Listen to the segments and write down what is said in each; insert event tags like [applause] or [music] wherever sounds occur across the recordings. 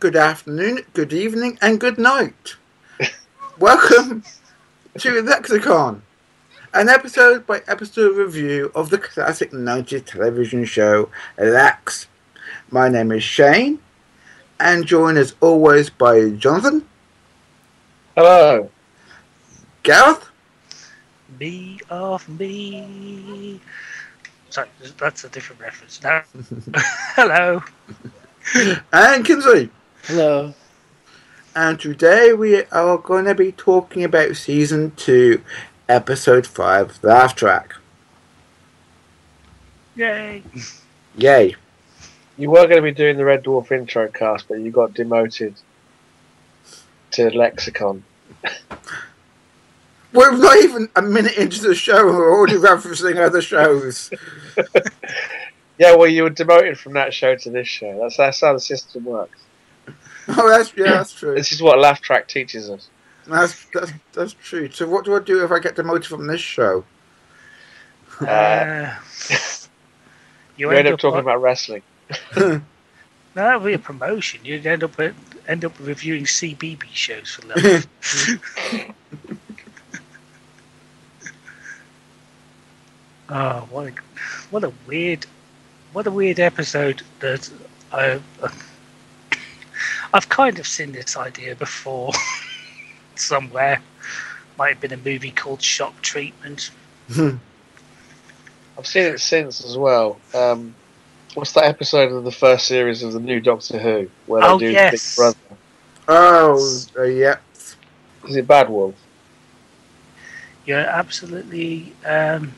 Good afternoon, good evening, and good night. [laughs] Welcome to Lexicon, an episode by episode review of the classic 90s television show Lexx. My name is Shane, and joined as always by Jonathan, Hello. Gareth, Me of me. Sorry, that's a different reference. No. [laughs] Hello. and Kinsley. Hello. And today we are going to be talking about season 2, episode 5, Laugh Track. Yay. Yay. You were going to be doing the Red Dwarf intro cast, but you got demoted to Lexicon. [laughs] We're not even a minute into the show and we're already referencing other shows. [laughs] Yeah, well, you were demoted from that show to this show. That's, that's how the system works. [laughs] Oh, that's yeah, that's true. This is what Laugh Track teaches us. That's that's that's true. So what do I do if I get demoted from this show? Uh, [laughs] You end up talking about wrestling. [laughs] No, that would be a promotion. You'd end up at, end up reviewing CBB shows for love. oh, what a what a weird what a weird episode that I I've kind of seen this idea before [laughs] somewhere. Might have been a movie called Shock Treatment. [laughs] I've seen it since as well. Um, what's that episode of the first series of the new Doctor Who where they Oh, do yes. Big Brother? oh, uh, yeah. Is it Bad Wolf? You're absolutely um,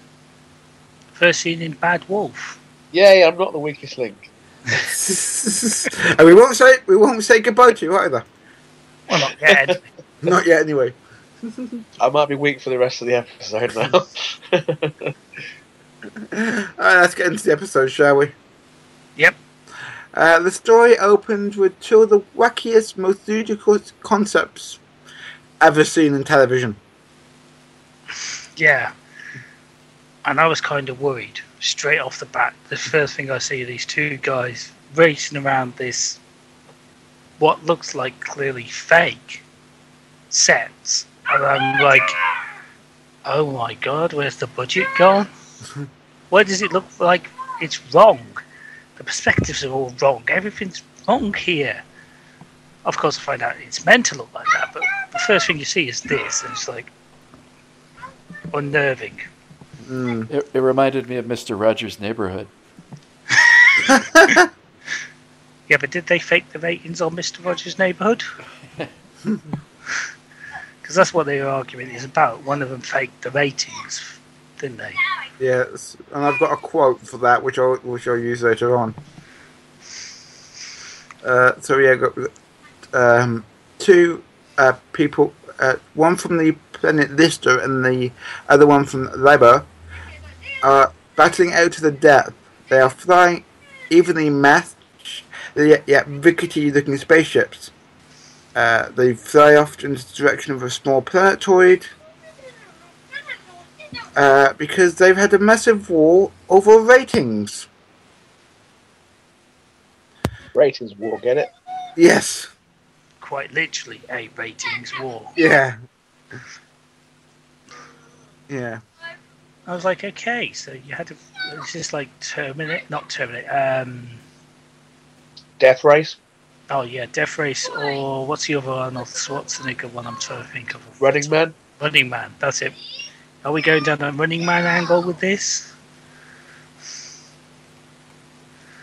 first seen in Bad Wolf. Yeah, yeah, I'm not the weakest link. [laughs] and we won't say we won't say goodbye to you either. Well, not yet. [laughs] Not yet, anyway. I might be weak for the rest of the episode now. [laughs] Uh, let's get into the episode, shall we? Yep. Uh, the story opens with two of the wackiest, most ludicrous concepts ever seen in television. Yeah. And I was kind of worried straight off the bat. The first thing I see are these two guys racing around this, what looks like clearly fake sets. And I'm like, oh my god, where's the budget gone? [laughs] Why does it look like it's wrong? The perspectives are all wrong. Everything's wrong here. Of course, I find out it's meant to look like that, but the first thing you see is this, and it's like unnerving. Mm. It, it reminded me of Mr. Rogers' Neighborhood. [laughs] Yeah, but did they fake the ratings on Mr. Rogers' Neighborhood? [laughs] Because that's what their argument is about. One of them faked the ratings, didn't they? Yes, and I've got a quote for that, which I'll which I'll use later on. Uh, so yeah, got um, two uh, people, uh, one from the planet Lister and the other one from Labour, are battling out to the death. They are flying evenly matched, yet, yet rickety-looking spaceships. Uh, they fly off in the direction of a small planetoid uh, because they've had a massive war over ratings. Ratings war, get it? Yes, Quite literally, a ratings war. yeah, yeah. I was like, okay, so you had to. It's just like Terminate, not Terminate. Um, Death Race, oh yeah, Death Race, or what's the other one? Arnold Schwarzenegger one? I'm trying to think of. Running Man. Running Man. That's it. Are we going down a Running Man angle with this?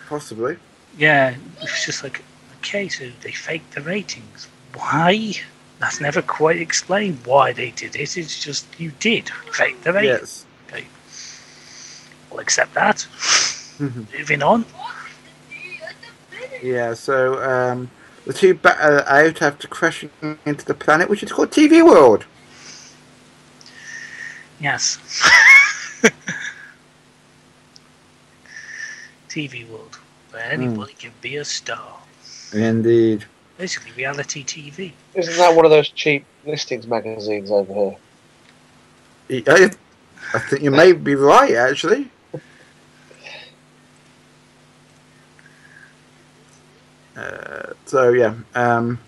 Possibly. Yeah, it's just like, okay, so they faked the ratings. Why? That's never quite explained why they did it. It's just you did fake the ratings. Yes. We'll accept that. Mm-hmm. Moving on. yeah. So um, the two battle uh, out after crashing into the planet, which is called TV World. Yes. [laughs] TV world, where hmm. anybody can be a star. Indeed. Basically, reality TV. Isn't that one of those cheap listings magazines over here? I, I think you may be right, actually. Uh, So yeah, um,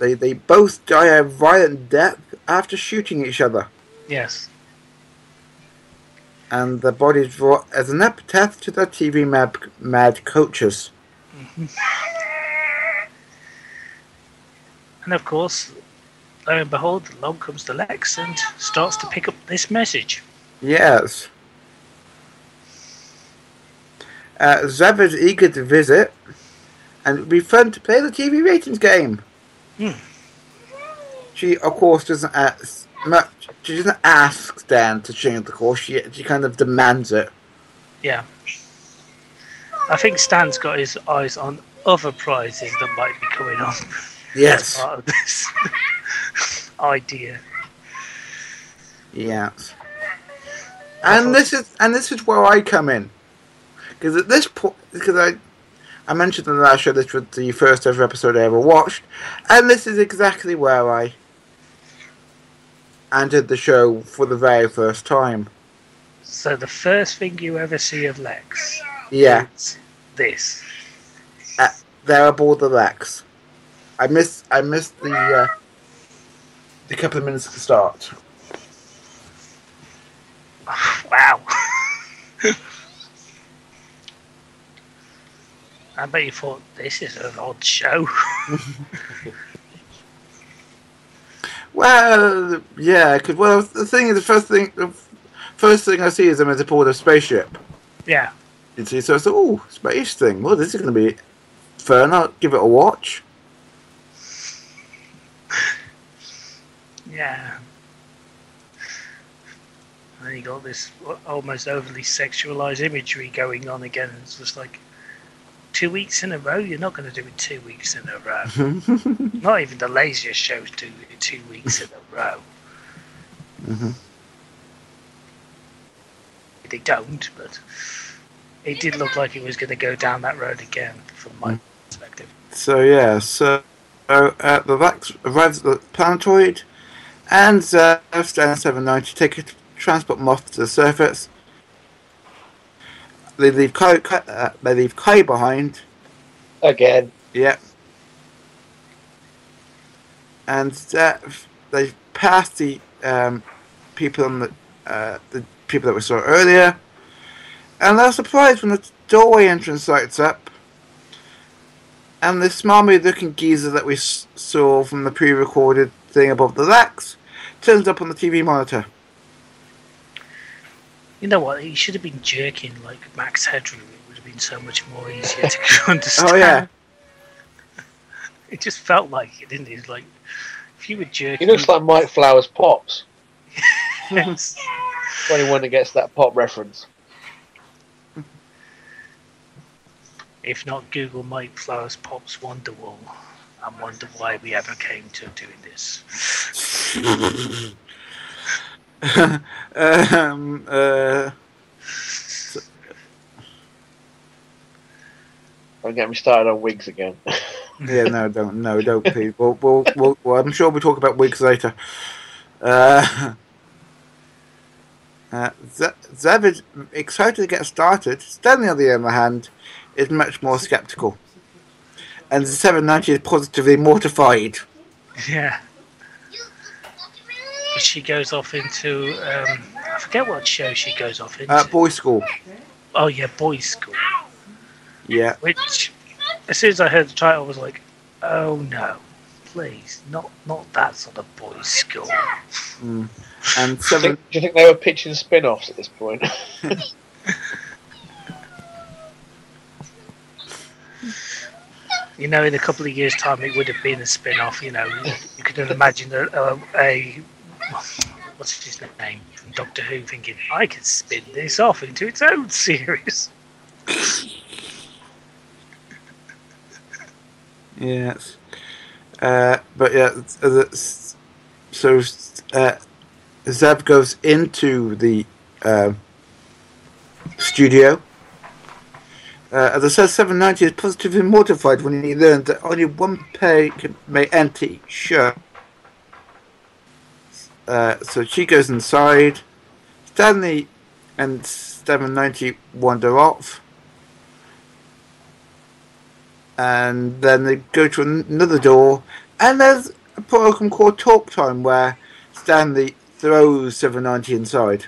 they they both die a violent death after shooting each other, Yes. and their bodies brought as an epitaph to the TV mad mad coaches. And of course, lo and behold, along comes the Lexx and starts to pick up this message. Yes. Uh, Zev is eager to visit, and it would be fun to play the TV ratings game. Hmm. She, of course, doesn't ask much. She doesn't ask Dan to change the course. She, she kind of demands it. Yeah. I think Stan's got his eyes on other prizes that might be coming on as Yes. part of this [laughs] idea. Yes. And this is and this is where I come in, because at this point, because I, I mentioned in the last show this was the first ever episode I ever watched, and this is exactly where I entered the show for the very first time. So the first thing you ever see of Lexx Yeah, is this. they're aboard the Lexx. I missed I missed the uh, the couple of minutes at the start. [laughs] Wow. [laughs] I bet you thought this is an odd show. [laughs] Well, yeah, because well, the thing is, the first thing, the first thing I see is them as a spaceship. Yeah. You see, so it's oh, space thing. Well, this is going to be fun. I'll give it a watch. Yeah. And then you got this almost overly sexualized imagery going on again. It's just like two weeks in a row. You're not going to do it two weeks in a row. [laughs] not even the laziest shows do it two weeks in a row. Mhm. They don't, but it did look like it was going to go down that road again, from my perspective. So yeah, so uh, the Vax arrives at the planetoid, and uh, Stan seven ninety take a transport moth to the surface. They leave Kai, Kai uh, they leave Kai behind. Again. Yep. And uh, they pass the um, people on the uh, the people that we saw earlier, and they're surprised when the doorway entrance lights up, and the smarmy-looking geezer that we s- saw from the pre-recorded thing above the racks turns up on the TV monitor. You know what? He should have been jerking like Max Headroom. It would have been so much more easier to [laughs] understand. Oh yeah, [laughs] It just felt like it, didn't it? It's like if you were jerking. He looks like Mike Flowers Pops. [laughs] Yes. For anyone that gets that pop reference. If not, Google Mike Flowers Pops Wonderwall and wonder why we ever came to doing this. Um, [laughs] uh, Don't get me started on wigs again. [laughs] Yeah, no, don't, no, don't, please. We'll, we'll, we'll, well, I'm sure we'll talk about wigs later. Uh, [laughs] uh, Zev is excited to get started. Stanley, on the other hand, is much more skeptical. And the 790 is positively mortified. Yeah. She goes off into um, I forget what show she goes off into. Uh, boy school. oh yeah, boys' school. Yeah. Which, as soon as I heard the title, I was like, oh no, please, not not that sort of boys' school. Mm. And do, you seven. think, do you think they were pitching spin offs at this point? [laughs] You know, in a couple of years' time, it would have been a spin-off. You know, you could imagine a, a, a what's his name from Doctor Who thinking, I could spin this off into its own [laughs] series. Yes. Uh, but yeah, uh, so uh, Zev goes into the uh, studio. Uh, as I said, 790 is positively mortified when he learned that only one pair can, may enter each. Uh, so she goes inside. Stanley and 790 wander off. and then they go to another door, and there's a program called Talk Time where Stanley throws 790 inside.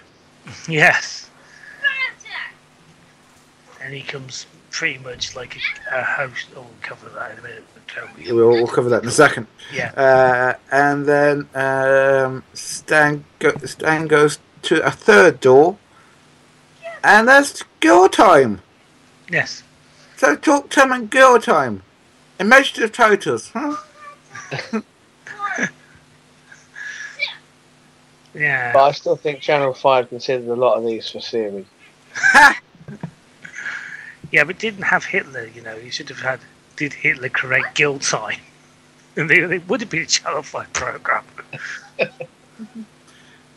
Yes. And he comes pretty much like a, a host. Oh, we'll cover that in a minute. Toby. We'll, we'll cover that in a second. Yeah. Uh, and then um, Stan, go, Stan goes to a third door, and that's girl time. Yes. So talk time and girl time. Imaginative titles, huh? [laughs] Yeah. But I still think Channel 5 considered a lot of these for series. Yeah, but didn't have Hitler, you know. You should have had, did Hitler correct guilt time? [laughs] And they, they would have been a Channel 5 program. [laughs]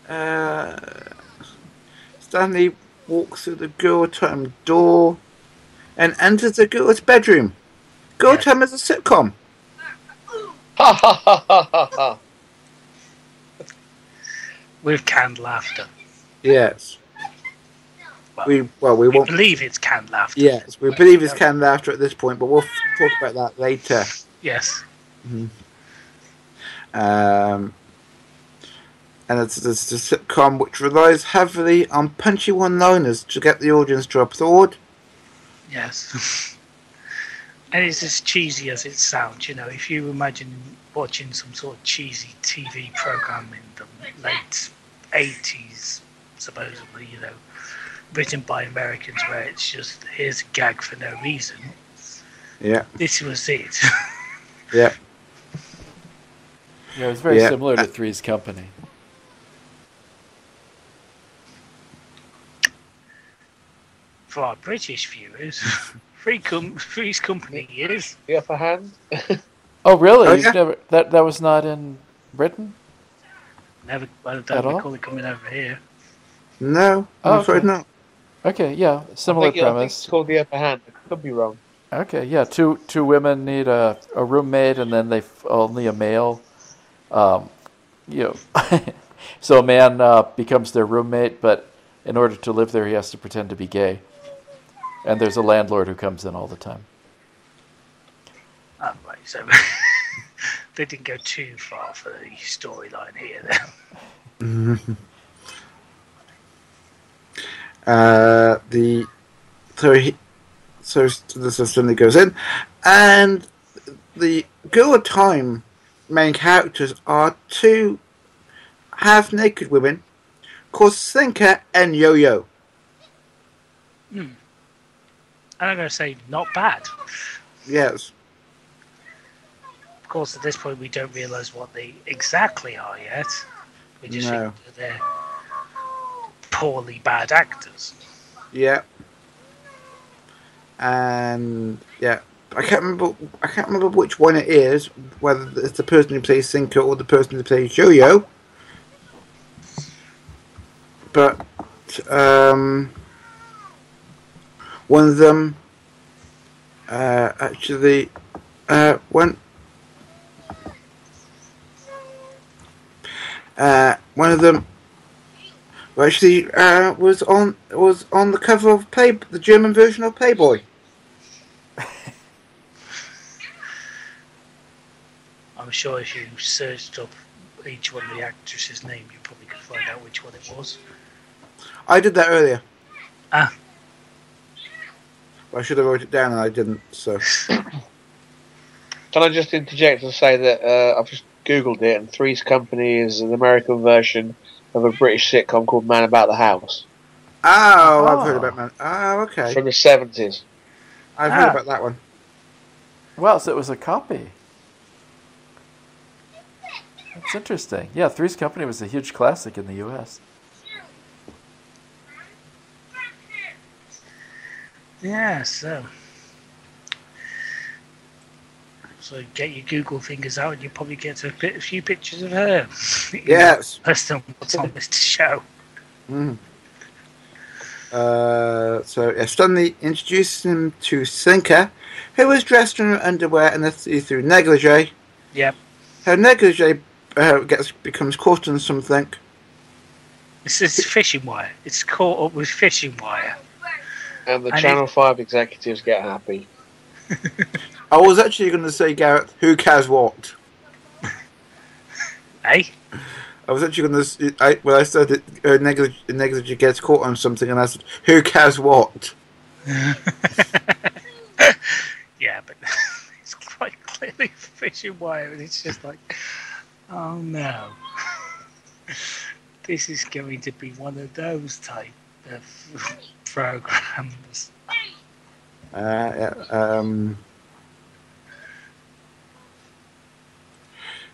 Uh, Stanley walks through the girl time door and enters the girl's bedroom. Girl Yeah. is a sitcom. Ha ha ha ha ha ha! With canned laughter. Yes. Well, We well we we won't. believe it's canned laughter. Yes, we believe it's canned laughter at this point, but we'll f- talk about that later. Yes. Um, and it's, it's a sitcom which relies heavily on punchy one-liners to get the audience to applaud. Yes. [laughs] and it's as cheesy as it sounds, you know. If you imagine watching some sort of cheesy TV program in the late 80s, supposedly, you know, written by Americans where it's just here's a gag for no reason. Yeah, This was it. [laughs] yeah. Yeah, it was very Yeah. similar to Three's Company. for our British viewers, [laughs] Free Com- Three's Company is. The upper hand? [laughs] Oh, really? Oh, yeah. never that that was not in Britain? Never, I At don't all? recall it coming over here. No, Oh, I'm afraid okay. not. Okay, yeah, I similar think, I think it's called The Upper Hand. I could be wrong. Okay, yeah, two two women need a, a roommate, and then they f- only a male. Um, you know, [laughs] so a man uh, becomes their roommate, but in order to live there, he has to pretend to be gay. And there's a landlord who comes in all the time. Oh, right, so [laughs] they didn't go too far for the storyline here. Then. [laughs] Uh, the so he so the suddenly goes in, and the girl of time main characters are two half naked women called Sinker and Yo Yo. And I'm going to say not bad. Yes. Of course, at this point, we don't realise what they exactly are yet. We just No. think they're poorly bad actors. Yeah. And yeah, I can't remember. I can't remember which one it is. Whether it's the person who plays Sinker or the person who plays Yo-Yo. But um, one of them uh, actually uh, one uh, one of them well, actually uh, was on was on the cover of Play the German version of Playboy. [laughs] I'm sure if you searched up each one of the actresses' name, you probably could find out which one it was. I did that earlier. Ah. Well, I should have wrote it down and I didn't. So [laughs] Can I just interject and say that uh, I've just googled it, and Three's Company is an American version of a British sitcom called Man About the House oh, I've heard Oh. about man. Oh, okay. from the seventies. I've heard Ah. about that one. Well, so it was a copy. That's interesting. Yeah, Three's Company was a huge classic in the U.S. Yeah, so. So get your Google fingers out and you probably get a, bit, a few pictures of her. [laughs] Yes. Less than what's on this show. Mm. Uh, so yeah, Stanley introduces him to Sinker, who is dressed in her underwear and a see-through negligee. Yep. Her negligee uh, gets becomes caught in something. This is fishing wire. It's caught up with fishing wire. And the I Channel Five executives get happy. [laughs] I was actually going to say, Garrett, who cares what? [laughs] Hey, I was actually going to. I, when I said that uh, neglig- negligence gets caught on something, and I said, who cares what? [laughs] yeah, but [laughs] it's quite clearly fishing wire, and it's just like, oh no, this is going to be one of those type of programs. Uh, yeah, um,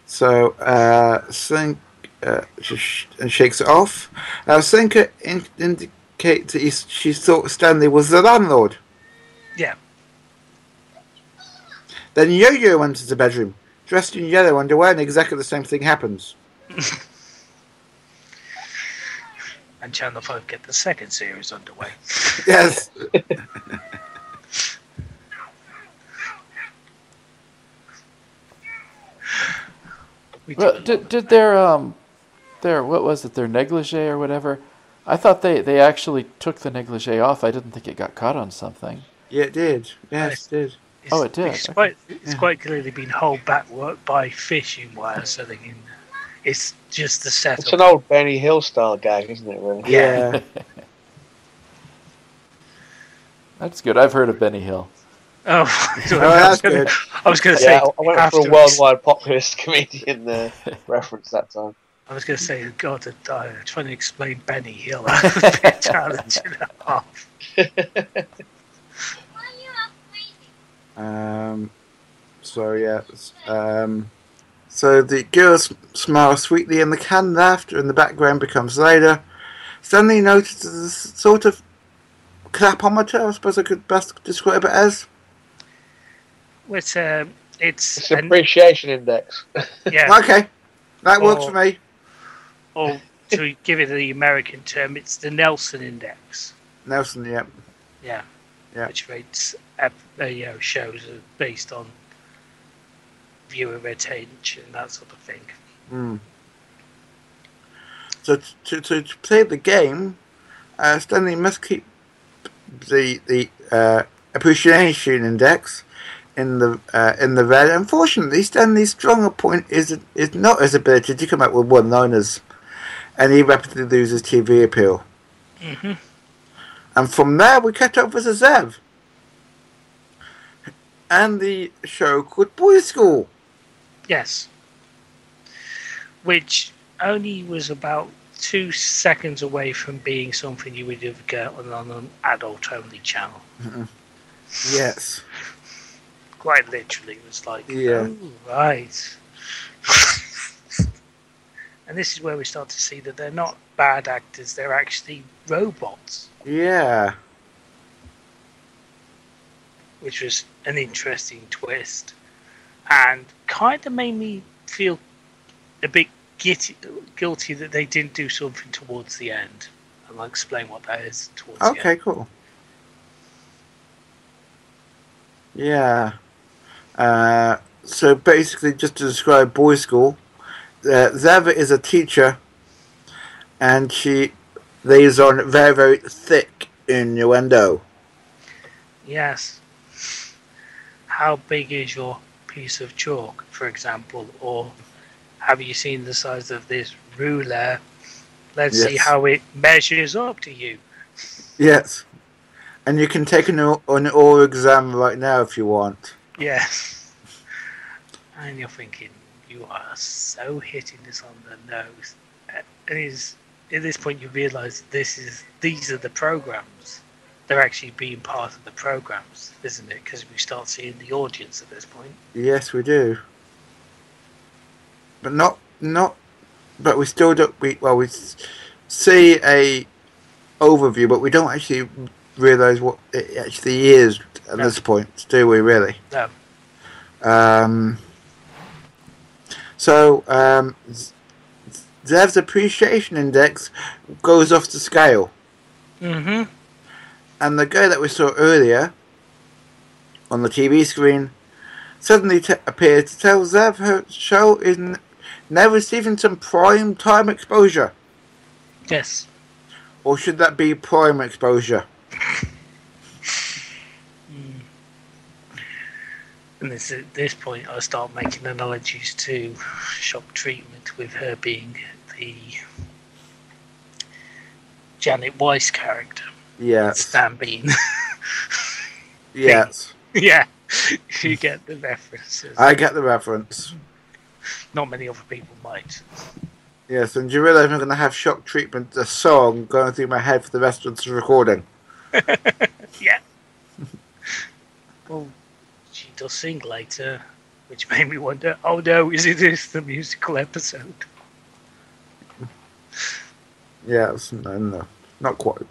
so, uh, Sink uh, sh- shakes it off. Now, Sinker in- indicates that he's, she thought Stanley was the landlord. Yeah, Then Yo Yo enters the bedroom, dressed in yellow underwear, and exactly the same thing happens. [laughs] and Channel Five get the second series underway. Yes. [laughs] We Well, did- did, did their um, their what was it? Their negligee or whatever? I thought they, they actually took the negligee off. I didn't think it got caught on something. yeah, it did. Yes, it did. It's, Oh, it did. It's Okay. quite, it's Yeah. quite clearly been held back work by fishing wire, so they can. It's just the setup. It's an old Benny Hill style gag, isn't it? Really? Yeah. [laughs] That's good. I've heard of Benny Hill. Oh, [laughs] that's good. I was going to say. Yeah, I I went for a worldwide populist [laughs] comedian uh, [laughs] reference that time. I was going to say, God, I'm trying to explain Benny Hill. That would challenge and a half. Um, so yeah, um, so the girls smile sweetly, and the canned laughter in the background becomes louder. Stanley notices a sort of clapometer. I suppose I could best describe it as. It's, um, it's, It's an, appreciation index. [laughs] yeah, Okay, that works Oh. for me. or to give it the American term, it's the Nielsen Index. Nielsen, yeah, Yeah. Yeah. Which rates uh, you know, shows are based on viewer retention, that sort of thing. Mm. So to, to, to play the game, uh, Stanley must keep the the uh, appreciation index in the uh, in the red. Unfortunately, Stanley's stronger point is is not his ability to come up with one-liners, and he rapidly loses TV appeal. hmm And from there, we cut over to Zev. And the show called Boys School. Yes. Which only was about two seconds away from being something you would have got on, on an adult only channel. Yes. Quite literally, it was like, Yeah. oh, right. [laughs] and this is where we start to see that they're not bad actors, they're actually robots, Yeah. which was an interesting twist. And kind of made me feel a bit guilty, guilty that they didn't do something towards the end. And I'll explain what that is towards the end. Okay, cool. Yeah. Uh, so basically, just to describe boys' school, uh, Zava is a teacher, and she lays on very, very thick innuendo. Yes. How big is your piece of chalk, for example? Or have you seen the size of this ruler? Let's see how it measures up to you. Yes. And you can take an, an oral exam right now if you want. Yes. [laughs] And you're thinking, you are so hitting this on the nose. And at this point you realise this is these are the programs. They're actually being part of the programs, isn't it? Because we start seeing the audience at this point. Yes, we do. But not not. But we still don't. We well, we see a overview, but we don't actually realise what it actually is at No. this point, do we? Really? No. Um. So, um, Zev's appreciation index goes off the scale, Mm-hmm. and the guy that we saw earlier on the TV screen suddenly t- appeared to tell Zev her show is n- now receiving some prime time exposure. Yes. Or should that be prime exposure? Hmm. And this, at this point, I start making analogies to shock treatment with her being the Janet Weiss character, Yes. Stan Bean. [laughs] Yes. [laughs] yeah, you get the references. I get the reference. Not many other people might. Yes, and do you realise I'm going to have shock treatment, a song going through my head for the rest of the recording? Yeah. [laughs] well, she does sing later, which made me wonder. Oh no, is it this the musical episode? Yes, no, no, not quite.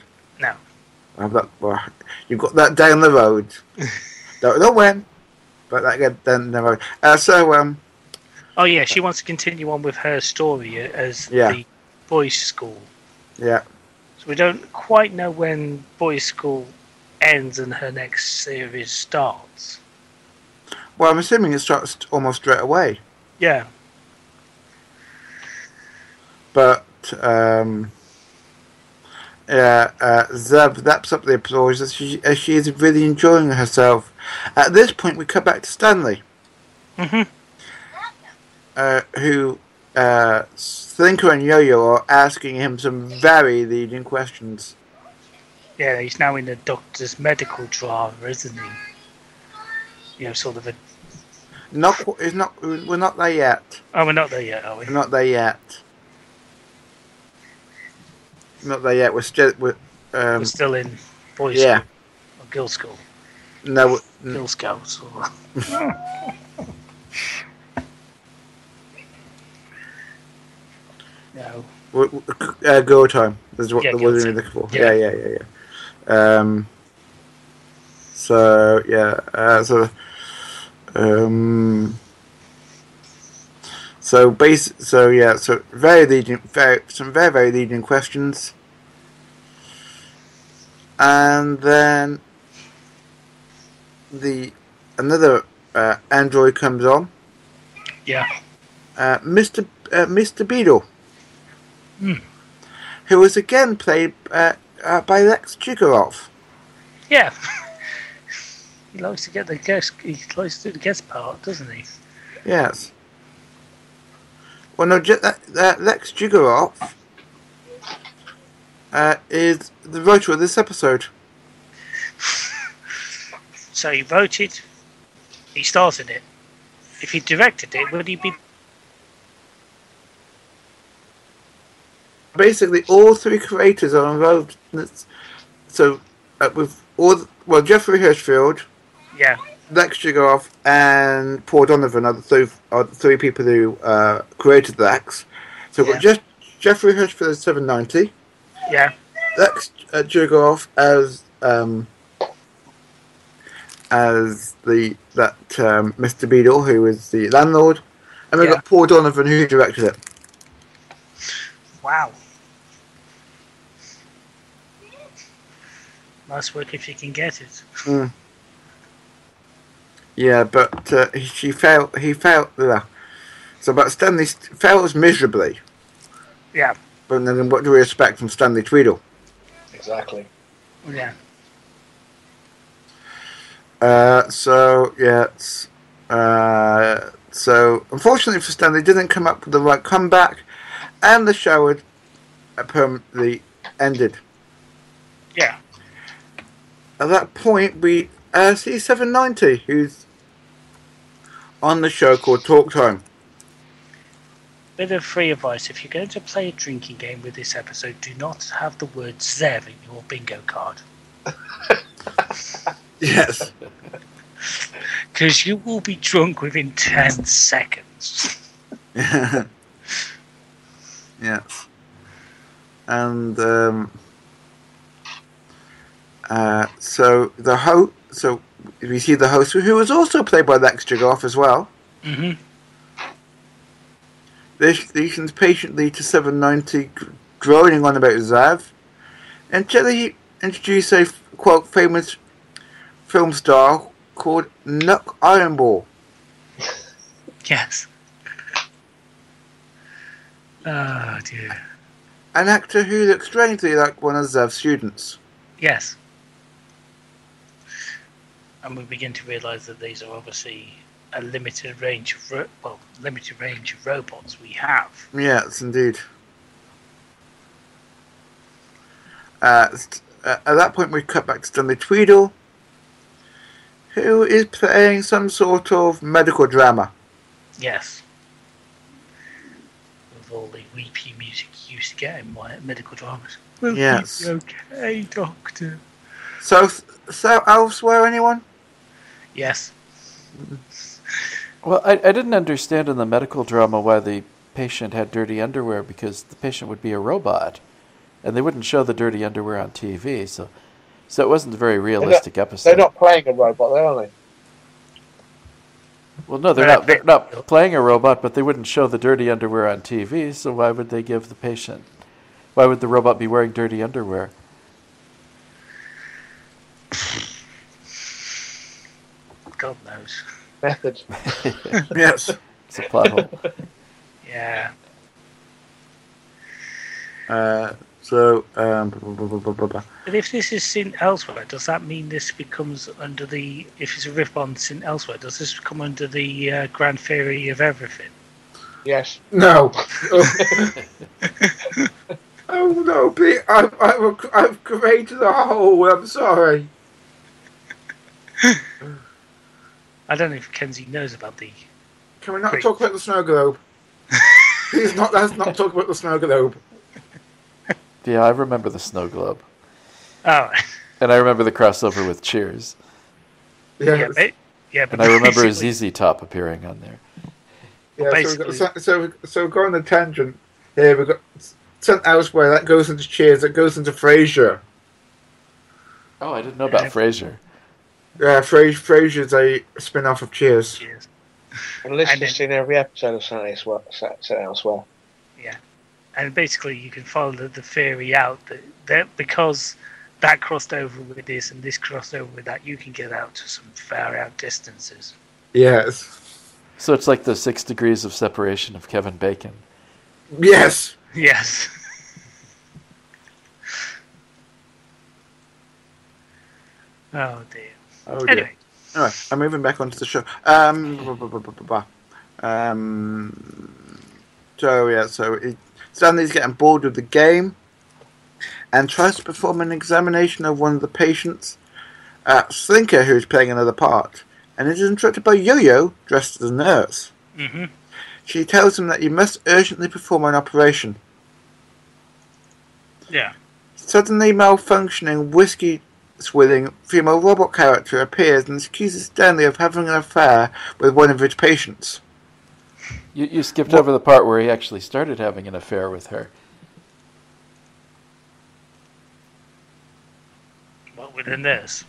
No. I've got, well, you've got that down the road. [laughs] Don't know when, but that get down the road. Uh, so, um, Oh yeah, she wants to continue on with her story as Yeah. the boys' school. yeah, So we don't quite know when boys' school ends and her next series starts. well, I'm assuming it starts almost straight away. Yeah. But um, yeah, uh, Zev wraps up the applause as she, as she is really enjoying herself. At this point, we cut back to Stanley, hmm uh, who uh, Slinker and Yo-Yo are asking him some very leading questions. Yeah, he's now in the doctor's medical drama, isn't he? You know, sort of a. Not, it's not. We're not there yet. Oh, we're not there yet, are we? We're not there yet. Not there yet. We're still. We're, um, We're still in boys' yeah. school or girls' school, No. Girl Scouts. Or... [laughs] [laughs] no. Uh, go time. Is what Yeah, the word we're looking for. Yeah. Yeah, yeah, yeah, yeah. Um. So yeah. Uh, so. Um. So base. So yeah. So very leading. Very some very very leading questions. And then. The another uh, android comes on. Yeah. uh, Mr. Uh, Mr. Beadle, Hmm. who was again played uh, uh, by Lex Gigeroff. Yeah. [laughs] he likes to get the guest. He likes to do the guest part, doesn't he? Yes. Well, no, ju- that, that Lex Gigeroff uh, is the writer of this episode. [laughs] So he voted. He started it. If he directed it, would he be? Basically, all three creators are involved. So, uh, with all the, well, Jeffrey Hirschfield, Yeah. Lex Gigeroff, and Paul Donovan are the three, are the three people who uh, created Lexx. So we've got Jeff, Jeffrey Hirschfield as 790, Yeah. Lex uh, as um, as the that um, Mr. Beadle, who is the landlord, and we've Yeah. got Paul Donovan who directed it. Wow. Nice work if you can get it. Mm. Yeah, but uh, he, she failed. He failed. Uh, so, but Stanley st- fails miserably. Yeah. But then, what do we expect from Stanley Tweedle? Exactly. Yeah. Uh, so yeah, it's, uh, so unfortunately for Stanley, didn't come up with the right comeback, and the show had uh, permanently ended. Yeah. At that point, we uh, see 790, who's on the show called Talk Time. Bit of free advice: if you're going to play a drinking game with this episode, do not have the word "zev" in your bingo card, [laughs] Yes. because you will be drunk within ten seconds. yeah. [laughs] yes. And um, uh, so the host, so we see the host, who was also played by Lex Gigeroff as well. hmm This listens patiently to 790 gr- droning on about Zav until he introduced a quote famous film star called Nuck Ironball. [laughs] Yes. Oh dear. An actor who looks strangely like one of Zav's students. Yes. And we begin to realise that these are obviously a limited range of ro- well, limited range of robots we have. Yes, indeed. Uh, st- uh, at that point, we cut back to Stanley Tweedle, who is playing some sort of medical drama. Yes. With all the weepy music you used to get in my medical dramas. Will Yes. okay, doctor. So, so elsewhere, anyone? Yes. Well, I, I didn't understand in the medical drama why the patient had dirty underwear because the patient would be a robot, and they wouldn't show the dirty underwear on TV. So, so it wasn't a very realistic episode. They're not playing a robot, there, are they? Well, no, they're They're not. They're not playing a robot, but they wouldn't show the dirty underwear on TV. So why would they give the patient? Why would the robot be wearing dirty underwear? God knows. Method. [laughs] Yes. It's a plot hole. Yeah. Uh, so, um, blah, blah, blah, blah, blah, blah. But if this is St. Elsewhere, does that mean this becomes under the? If it's a rip on St. Elsewhere, does this come under the uh, grand theory of everything? Yes. no. [laughs] oh no, Pete! I've, I've, I've created a hole. I'm sorry. [laughs] I don't know if Kenzie knows about the. Can we not Great. talk about the snow globe? [laughs] Please, not. Let's not talk about the snow globe. Yeah, I remember the snow globe, Oh, [laughs] and I remember the crossover with Cheers, Yeah. yeah, but, yeah, but and I remember basically- ZZ Top appearing on there. Yeah, Basically- so, so, so, so we go on a tangent. Here We've got St. Elsewhere. That goes into Cheers. That goes into Frasier. Oh, I didn't know about Yeah. Frasier. Yeah, Fra- Frasier's a spin off of Cheers. Cheers. And Liz And has then- seen every episode of St. Elsewhere. St. Elsewhere. Yeah. And basically, you can follow the, the theory out that, that because that crossed over with this and this crossed over with that, you can get out to some far out distances. Yes. So it's like the six degrees of separation of Kevin Bacon. Yes. Yes. [laughs] oh dear. Oh dear. Anyway, Anyway, I'm moving back onto the show. Um, blah, blah, blah, um so yeah, so it, Stanley's getting bored with the game and tries to perform an examination of one of the patients, uh, Slinker, who's playing another part, and is interrupted by Yo-Yo, dressed as a nurse. hmm She tells him that he must urgently perform an operation. yeah. Suddenly malfunctioning, whiskey swilling female robot character appears and accuses Stanley of having an affair with one of his patients. You, you skipped over the part where he actually started having an affair with her. What with a nurse?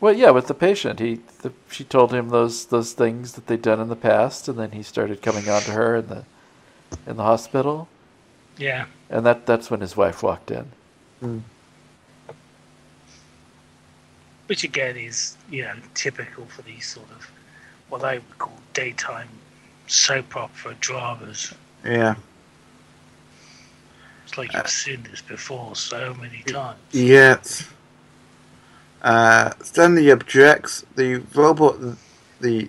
Well, yeah, with the patient, he the, she told him those those things that they'd done in the past, and then he started coming on to her in the in the hospital, Yeah. and that that's when his wife walked in. Hmm. Which again is, you know, typical for these sort of what I would call daytime soap opera dramas. Yeah. It's like you've seen this before so many times. Yes. Uh, Stanley objects. The robot, the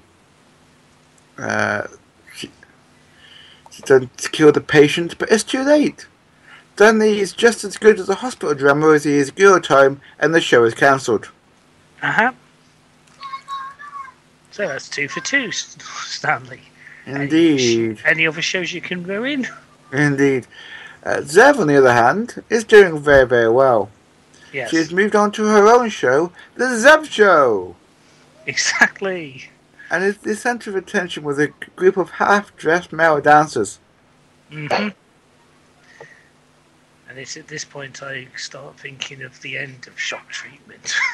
uh, she, she's done to kill the patient, but it's too late. Stanley is just as good as a hospital drama as he is girl time, and the show is cancelled. Uh huh. So that's two for two, [laughs] Stanley. Indeed, Any other shows you can ruin? indeed. Uh, Zev, on the other hand, is doing very, very well. Yes. She has moved on to her own show, The Zev Show. Exactly. and is the centre of attention with a group of half-dressed male dancers. hmm And it's at this point I start thinking of the end of shock treatment. [laughs]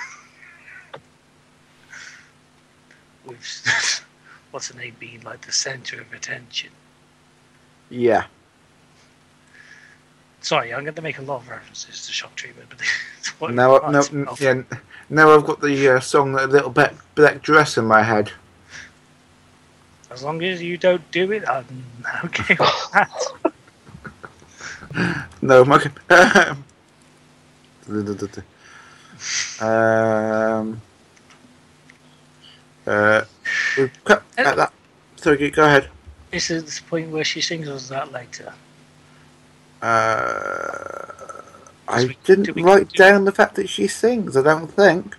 With what's her name being like the centre of attention. Yeah. Sorry, I'm going to make a lot of references to shock treatment, but [laughs] it's what it Now, no, reminds me of. yeah, now I've got the uh, song "A Little Black, Black Dress" in my head. As long as you don't do it, I'm [laughs] okay with that. [laughs] No, my. um. Uh, we cut at that. Sorry, go ahead. This Is the point where she sings, or is that later? Uh, I we- didn't we write do- down the fact that she sings. I don't think.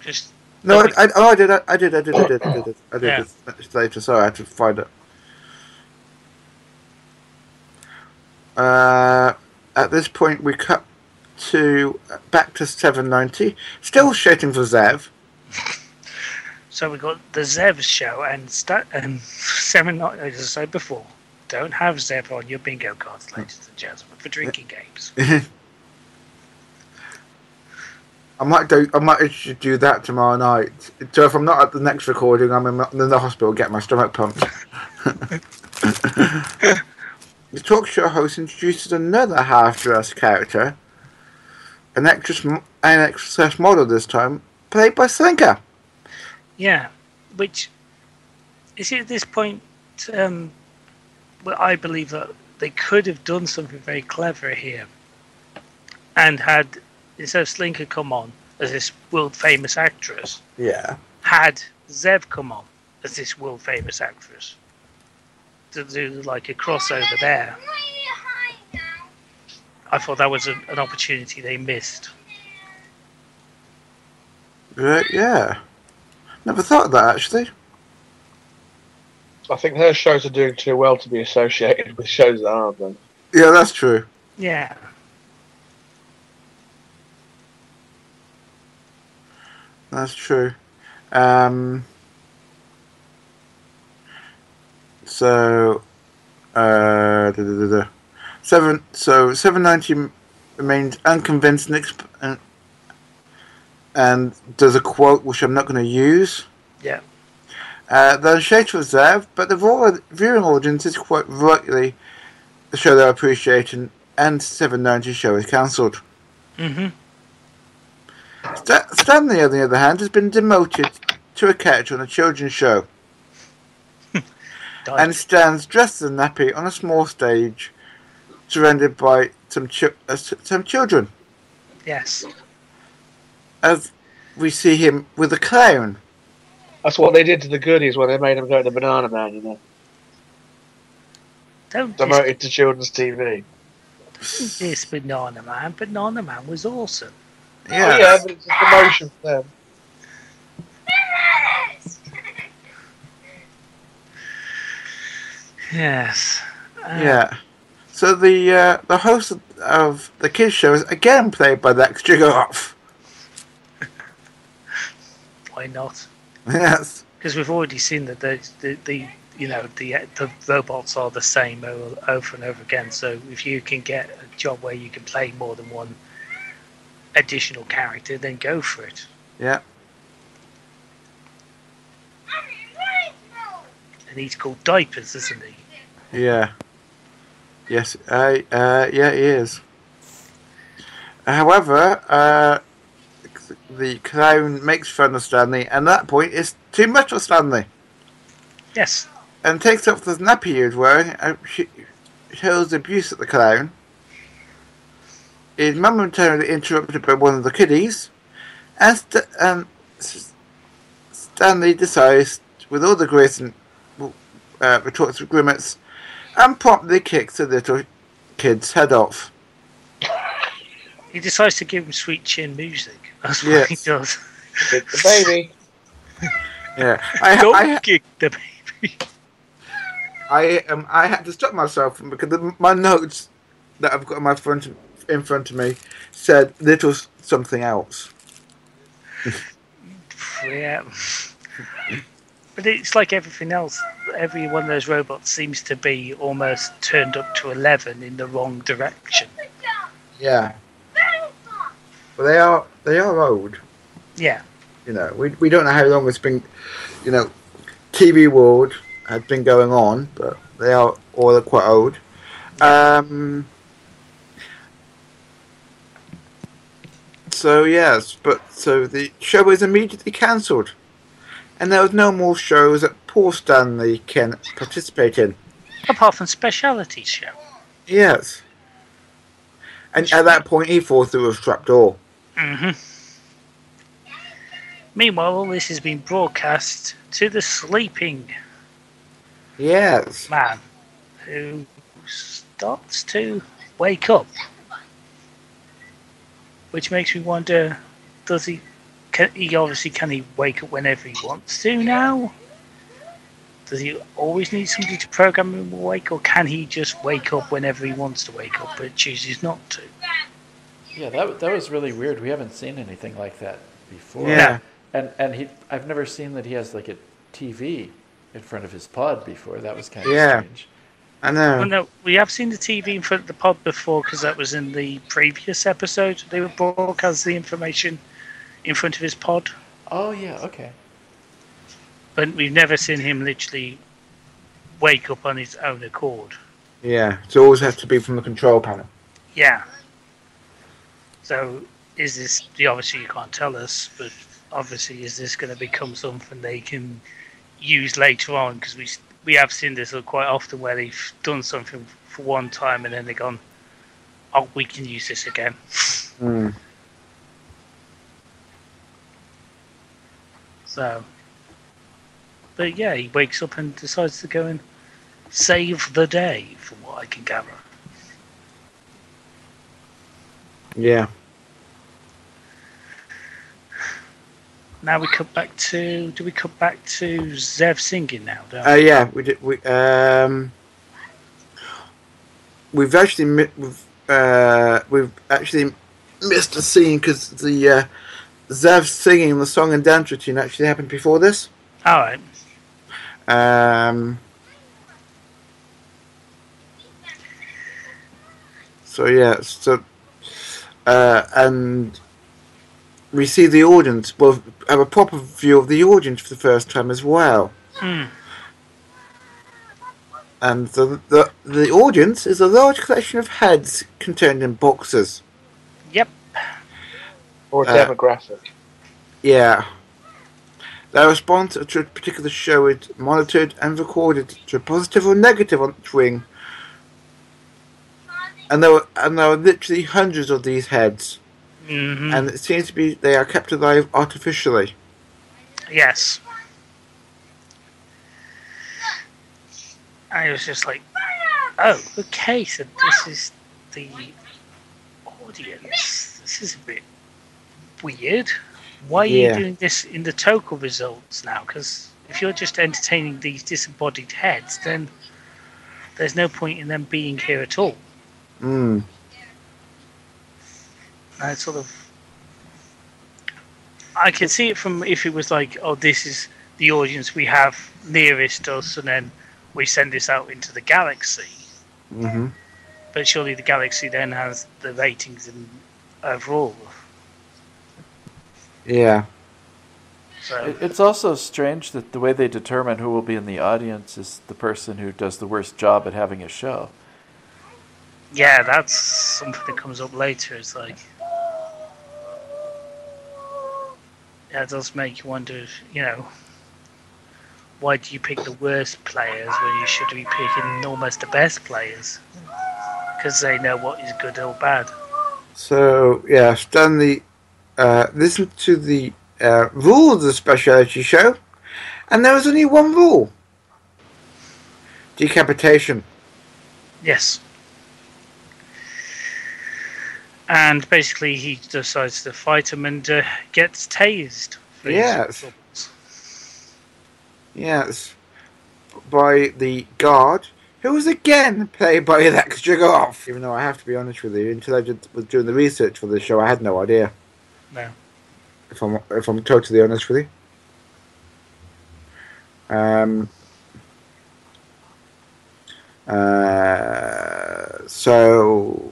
Just No, I, I, oh, I did. I, I did. I did. I did. I did. I did Yeah. later. Sorry, I had to find it. Uh, at this point, we cut to back to 790. Still shouting for Zev. [laughs] so we've got the Zev show and sta- [laughs] seven. As I said before, don't have Zev on your bingo cards, hmm. ladies and gentlemen, for drinking games. [laughs] I might do. I might should do that tomorrow night. So if I'm not at the next recording, I'm in, my- in the hospital getting my stomach pumped. [laughs] the talk show host introduces another half-dressed character, an actress, an actress model this time, played by Slinker. Yeah, which is at this point um, where I believe that they could have done something very clever here and had instead of Slinker come on as this world famous actress, Yeah. had Zev come on as this world famous actress to do like a crossover there. I thought that was a, an opportunity they missed. Right, yeah. Never thought of that actually. I think her shows are doing too well to be associated with shows that aren't them. Yeah, that's true. Yeah, That's true. Um, so, uh, da, da, da, da. seven. So seven ninety remains unconvinced and, exp- and does a quote which I'm not going to use. Yeah. Uh, they're shades for Zev, but the raw viewing audience is quite rightly the show they're appreciating, and 790 show is cancelled. Mm-hmm. Sta- Stanley, on the other hand, has been demoted to a character on a children's show [laughs] and stands dressed as a nappy on a small stage, surrounded by some chi- uh, some children. yes. As we see him with a clown. That's what they did to the goodies when they made him go to Banana Man, you know. Don't dis- Demoted to children's TV. this Banana Man. Banana Man was awesome. Yeah, Oh, yeah, but it's a promotion for them. Yes. Uh, yeah. So the uh, the host of the kids show is again played by Lex Gigeroff. Why not? Yes. Because we've already seen that the, the, the you know the the robots are the same over and over again. So if you can get a job where you can play more than one additional character, then go for it. Yeah. And he's called Diapers, isn't he? Yeah. Yes. Uh, uh, yeah, he is. However, uh, the clown makes fun of Stanley, and at that point, it's too much for Stanley, Yes. and takes off the nappy he was wearing and sh- shows abuse at the clown. Is momentarily interrupted by one of the kiddies, and, St- S- Stanley decides, with all the grace and uh, retorts with grimace, and promptly kicks the little kid's head off. He decides to give him sweet chin music. That's what Yes. he does. Kick the baby. [laughs] Yeah, I, Don't I, kick the baby. I, um, I had to stop myself because the, my notes that I've got in my front in front of me said little something else. [laughs] Yeah. But it's like everything else. Every one of those robots seems to be almost turned up to 11 in the wrong direction. Yeah, but they are they are old. Yeah. You know, we we don't know how long it's been. You know, TV World has been going on, but they are all quite old. Um. So yes, but so the show was immediately cancelled, and there was no more shows that Paul Stanley can participate in. Apart from speciality show. Yes, and at that point he falls through a trapdoor. Hmm Meanwhile, all this has been broadcast to the sleeping Yes. man who starts to wake up. Which makes me wonder does he can he obviously can he wake up whenever he wants to now? Does he always need somebody to program him awake or can he just wake up whenever he wants to wake up but chooses not to? Yeah, that that was really weird. We haven't seen anything like that before. Yeah. And and he I've never seen that he has like a TV in front of his pod before. That was kind of Yeah. strange. I know. Well, no, we have seen the TV in front of the pod before because that was in the previous episode. They would broadcast the information in front of his pod, Oh yeah, okay. but we've never seen him literally wake up on his own accord. Yeah. It always has to be from the control panel. Yeah. So, is this? Obviously, you can't tell us, but obviously, is this going to become something they can use later on? Because we we have seen this quite often where they've done something for one time and then they've gone, "Oh, we can use this again." Mm. So, but yeah, he wakes up and decides to go and save the day, from what I can gather. Yeah. Now we cut back to. Do we cut back to Zev singing now? Don't Uh, yeah. We did. We um. We've actually mi- we've uh we've actually missed a scene because the uh, Zev singing the song and dance routine actually happened before this. All right. Um. So yeah, so uh, and we see the audience. Well, have a proper view of the audience for the first time as well. Hmm. And the, the the audience is a large collection of heads contained in boxes. Yep. Or a Uh, demographic. Yeah. Their response to a particular show is monitored and recorded to a positive or negative answering. And there were and there were literally hundreds of these heads, hmm and it seems to be they are kept alive artificially. Yes. I was just like, oh, okay, so this is the audience. This is a bit weird. Why are Yeah. you doing this in the total results now? Because if you're just entertaining these disembodied heads, then there's no point in them being here at all. Mm. And it's sort of. I can see it from if it was like, oh, this is the audience we have nearest us, and then we send this out into the galaxy. hmm But surely the galaxy then has the ratings in overall. Yeah. So it's also strange that the way they determine who will be in the audience is the person who does the worst job at having a show. yeah, that's something that comes up later. It's like. It does make you wonder, you know, why do you pick the worst players when you should be picking almost the best players? Because they know what is good or bad. So yeah, Stanley uh, listened to the uh, rules of the speciality show, and there was only one rule: decapitation. Yes. And basically, he decides to fight him and uh, gets tased. for Yes. Yes, by the guard, who was again played by Alex Gigeroff. Even though I have to be honest with you, until I did, was doing the research for the show, I had no idea. No. If I'm if I'm totally honest with you. Um. Uh, so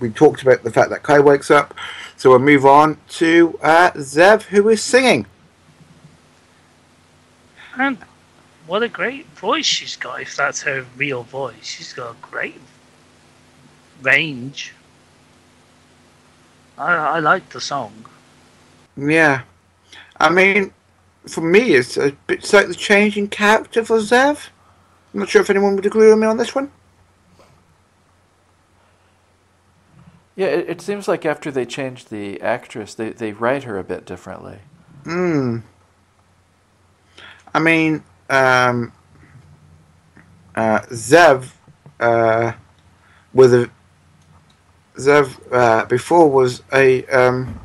we talked about the fact that Kai wakes up, so we'll move on to uh, Zev, who is singing. And what a great voice she's got, if that's her real voice. She's got a great range. I, I like the song. Yeah. I mean, for me, it's a bit slightly change in character for Zev. I'm not sure if anyone would agree with me on this one. Yeah, it, it seems like after they changed the actress, they, they write her a bit differently. Hmm. I mean, um, uh, Zev uh, with a Zev uh, before was a um,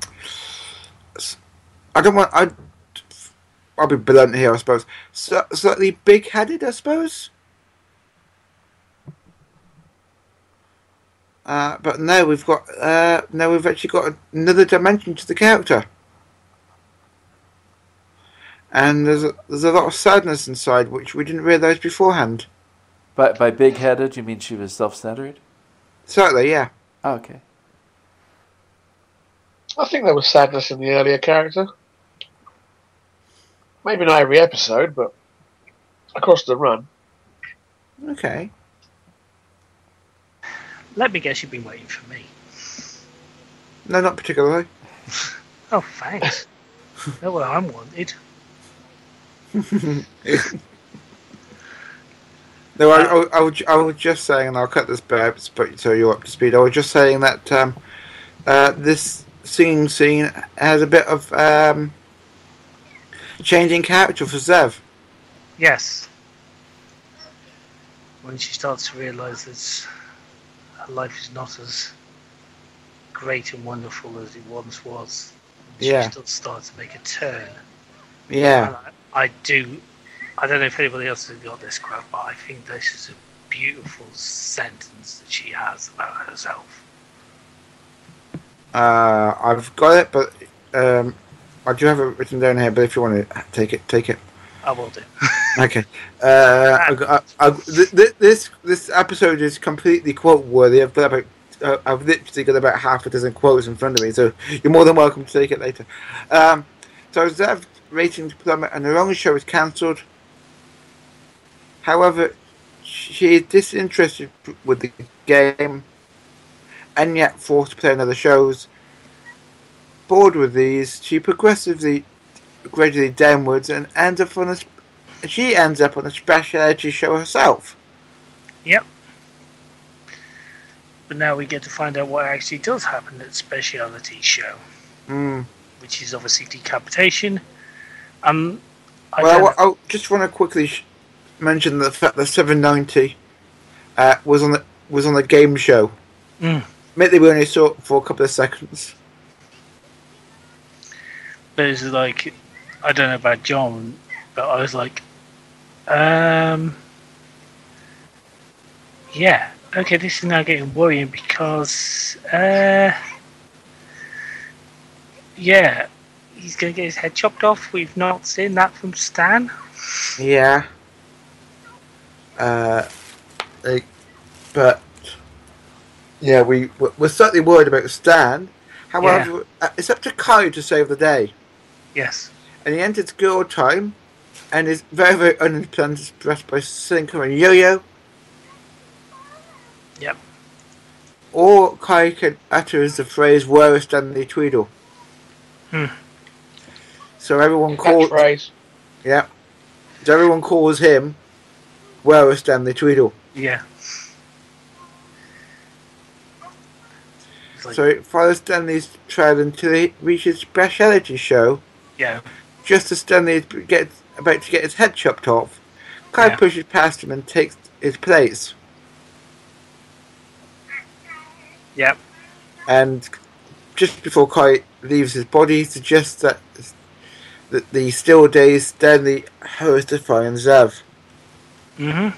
I don't want I I'll be blunt here I suppose slightly big headed I suppose uh, but no we've got uh, no we've actually got another dimension to the character and there's a, there's a lot of sadness inside which we didn't realise beforehand By by big headed, you mean she was self centered? certainly yeah Oh, okay. I think there was sadness in the earlier character. Maybe not every episode, but across the run. okay Let me guess you've been waiting for me. no not particularly [laughs] Oh, thanks. know what I'm wanted. [laughs] No, I, I, I, was, I was just saying, and I'll cut this bit out so you're up to speed. I was just saying that um, uh, this singing scene has a bit of um, changing character for Zev. Yes. When she starts to realise that life is not as great and wonderful as it once was, she Yeah. does start to make a turn. Yeah, I, I do. I don't know if anybody else has got this quote, but I think this is a beautiful sentence that she has about herself. uh, I've got it, but um, I do have it written down here. But if you want to take it, take it. I will do. [laughs] Okay. Uh, I, I, I, th- th- this this episode is completely quote worthy. I've got about uh, I've literally got about half a dozen quotes in front of me, so you're more than welcome to take it later. Um, so Zev rating to plummet, and her own show is cancelled. However, she is disinterested with the game, and yet forced to play on other shows. Bored with these, she progressively gradually downwards and ends up on a sp- she ends up on a speciality show herself. Yep. But now we get to find out what actually does happen at speciality show, Mm. which is obviously decapitation. Um, I Well, I, I just want to quickly sh- mention the fact that 790 uh, was on the was on the game show. Mm. Admittedly, we only saw it for a couple of seconds. but it's like I don't know about John, but I was like, um, yeah, okay, this is now getting worrying because, uh, yeah, he's gonna get his head chopped off. We've not seen that from Stan. Yeah. Uh, like, but yeah, we we're- certainly worried about Stan. However, uh, it's up to Kai to save the day. Yes. And he enters girl time and is very, very unpleasant dressed by Sinker and Yo Yo. Yep. Or Kai can utter is the phrase, Where is Stanley Tweedle? Hmm. So everyone calls. Catchphrase. Yeah. So everyone calls him, Where is Stanley Tweedle? Yeah. Like, So it follows Stanley's trail until he reaches speciality show, yeah. Just as Stanley is get, about to get his head chopped off. Kai Yeah. pushes past him and takes his place. Yep. and just before Kai leaves his body, suggests that that the still days Stanley hers to find Zev. Mm-hmm.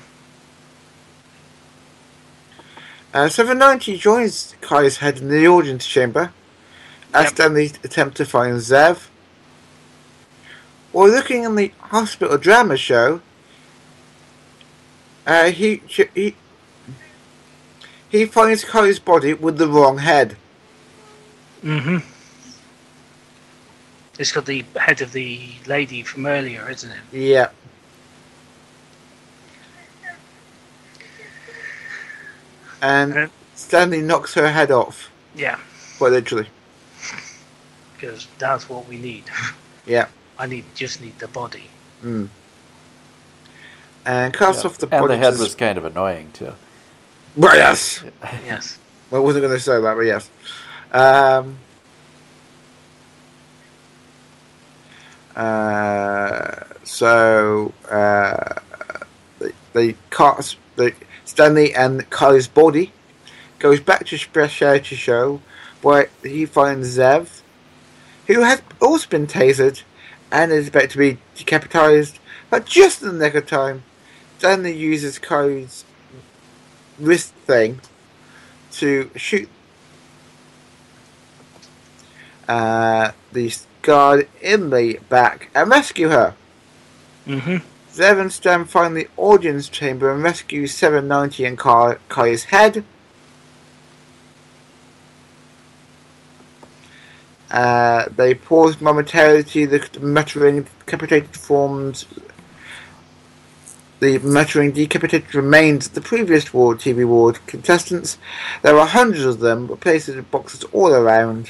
Uh, 790 joins Kai's head in the audience chamber as Yep. Stanley attempts to find Zev. While looking in the hospital drama show, uh, he, he he finds Kai's body with the wrong head. Mm-hmm. It's got the head of the lady from earlier, isn't it? Yeah. And Uh, Stanley knocks her head off, Yeah, quite literally. because that's what we need. Yeah. I need just need the body. Mm. And cuts Yeah. off the and the head to- was kind of annoying too. Right, yes. [laughs] Yes. Well, I wasn't going to say that, but yes. Um, Uh, so uh, the, the cast, the Stanley and Kai's body goes back to Specialty Show, where he finds Zev, who has also been tasered and is about to be decapitized, but just in the nick of time, Stanley uses Kai's wrist thing to shoot uh, the guard in the back and rescue her. Mm-hmm. Zev and Stan find the audience chamber and rescue 790 and Kai's head. Uh, they paused momentarily to the muttering decapitated forms. The muttering decapitated remains of the previous ward TV ward contestants. There were hundreds of them, with places in boxes all around.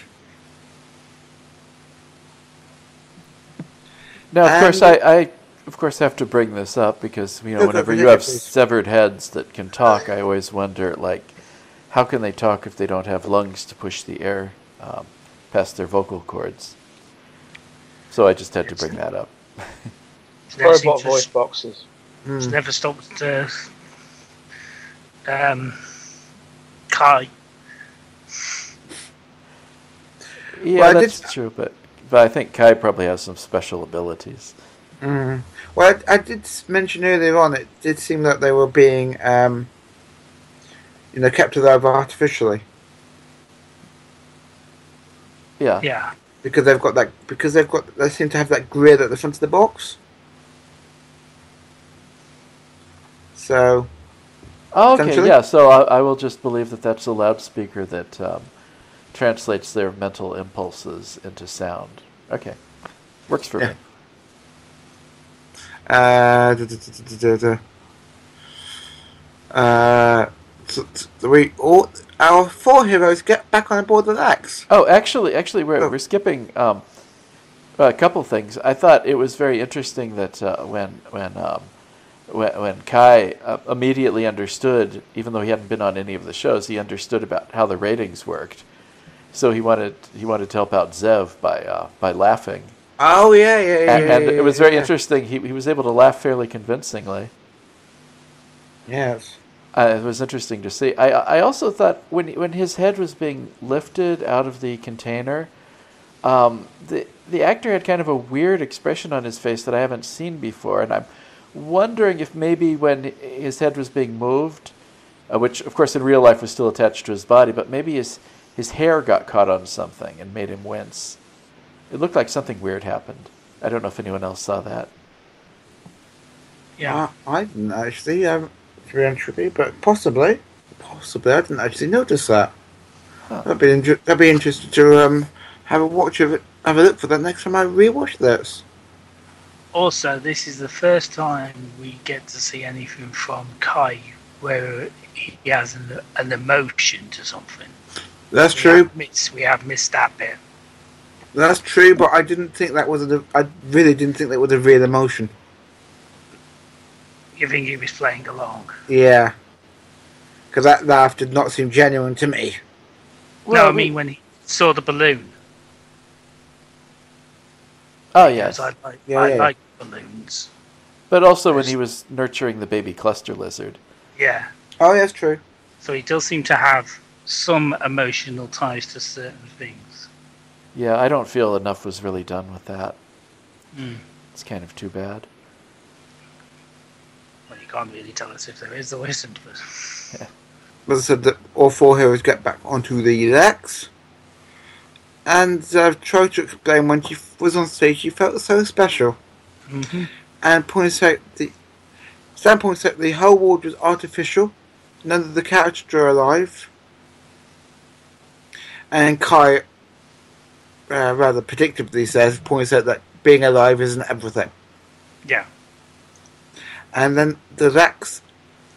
Now, of And- course, I, I, of course, have to bring this up because you know, whenever you have please. severed heads that can talk, I always wonder, like, how can they talk if they don't have lungs to push the air um, past their vocal cords? So I just had to bring that up. It's never, seemed Robot to- voice boxes. Hmm. it's never stopped uh, um, Kai. Yeah, Well, I did- that's true, but but I think Kai probably has some special abilities. Mm. Well, I, I did mention earlier on, it did seem that they were being, um, you know, kept alive artificially Yeah. Yeah. because they've got that because they've got they seem to have that grid at the front of the box. So Oh, okay, yeah. So I, I will just believe that that's a loudspeaker that um, translates their mental impulses into sound. Okay, works for Yeah. me. Uh, da, da, da, da, da, da. Uh, so, we all our four heroes get back on board the Lexx. Oh, actually, actually, we're Oh. we're skipping um, a couple things. I thought it was very interesting that uh, when when um, when, when Kai uh, immediately understood, even though he hadn't been on any of the shows, he understood about how the ratings worked. So he wanted he wanted to help out Zev by uh, by laughing, Oh yeah, yeah, yeah. and, yeah, and yeah, it was very yeah. interesting. He he was able to laugh fairly convincingly. Yes. Uh, it was interesting to see. I I also thought when when his head was being lifted out of the container, um, the the actor had kind of a weird expression on his face that I haven't seen before, and I'm wondering if maybe when his head was being moved, uh, which of course in real life was still attached to his body, but maybe his his hair got caught on something and made him wince. It looked like something weird happened. I don't know if anyone else saw that. Yeah. I, I didn't actually, to be honest with you, but possibly, possibly, I didn't actually notice that. Huh. I'd be, inter- I'd be interested to um, have a watch of it, have a look for that next time I rewatch this. Also, this is the first time we get to see anything from Kai where he has an, an emotion to something. That's We true. have missed, we have missed that bit. That's true, but I didn't think that was a. I really didn't think that was a real emotion. You think he was playing along? Yeah, because that laugh did not seem genuine to me. no, I we- mean when he saw the balloon. oh Yes, yes, I like, Yeah, I yeah. like balloons. but also when he was nurturing the baby cluster lizard. Yeah. Oh, that's true. So he does seem to have some emotional ties to certain things. Yeah, I don't feel enough was really done with that. Mm. It's kind of too bad. Can't really tell us if there is or isn't, but [laughs] As I said, that all four heroes get back onto the Lexx. And uh, tried to explain when she was on stage, she felt so special. hmm And points out the. Stan points out the whole world was artificial. None of the characters are alive. And Kai, uh, rather predictably, says, points out that being alive isn't everything. yeah. And then the Lexx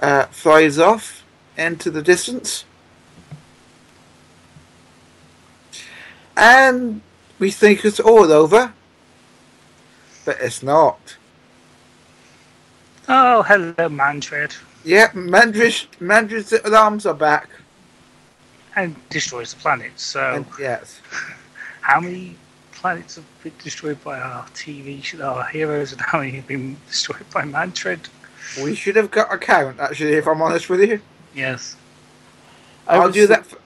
uh, flies off into the distance. And we think it's all over. But it's not. Oh, hello, Mantrid. Yeah, Mantrid's, Mantrid's alarms are back. And destroys the planet. So, And yes. [laughs] how many planets have been destroyed by our TV, sh- our heroes, and how they've been destroyed by Mantrid. We should have got a count, actually, if I'm honest with you. Yes. I I'll do that. For,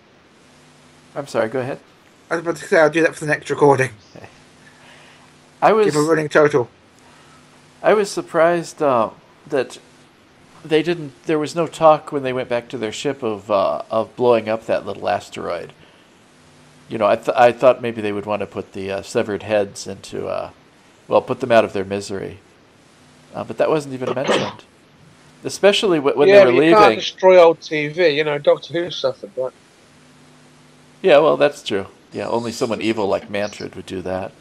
I'm sorry. Go ahead. I was about to say I'll do that for the next recording. I was Give a running total. I was surprised uh, that they didn't. There was no talk when they went back to their ship of uh, of blowing up that little asteroid. You know, I th- I thought maybe they would want to put the uh, severed heads into, uh, well, put them out of their misery. Uh, but that wasn't even mentioned. Especially wh- when yeah, they were but you can't destroy old TV. You know, Doctor Who suffered that. Yeah, well, that's true. Yeah, only someone evil like Mantrid would do that.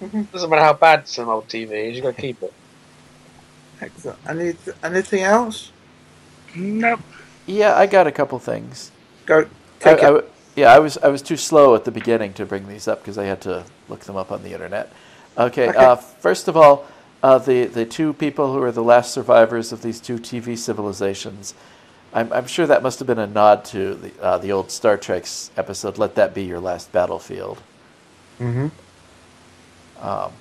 [laughs] Doesn't matter how bad some old TV is, you got to keep it. Excellent. Any, anything else? Nope. Yeah, I got a couple things. Go. Take I it. w- yeah, I was I was too slow at the beginning to bring these up because I had to look them up on the internet. Okay, Okay. Uh, first of all, uh, the the two people who are the last survivors of these two TV civilizations. I'm, I'm sure that must have been a nod to the uh, the old Star Trek's episode. Let that be your last battlefield. mm-hmm. Um,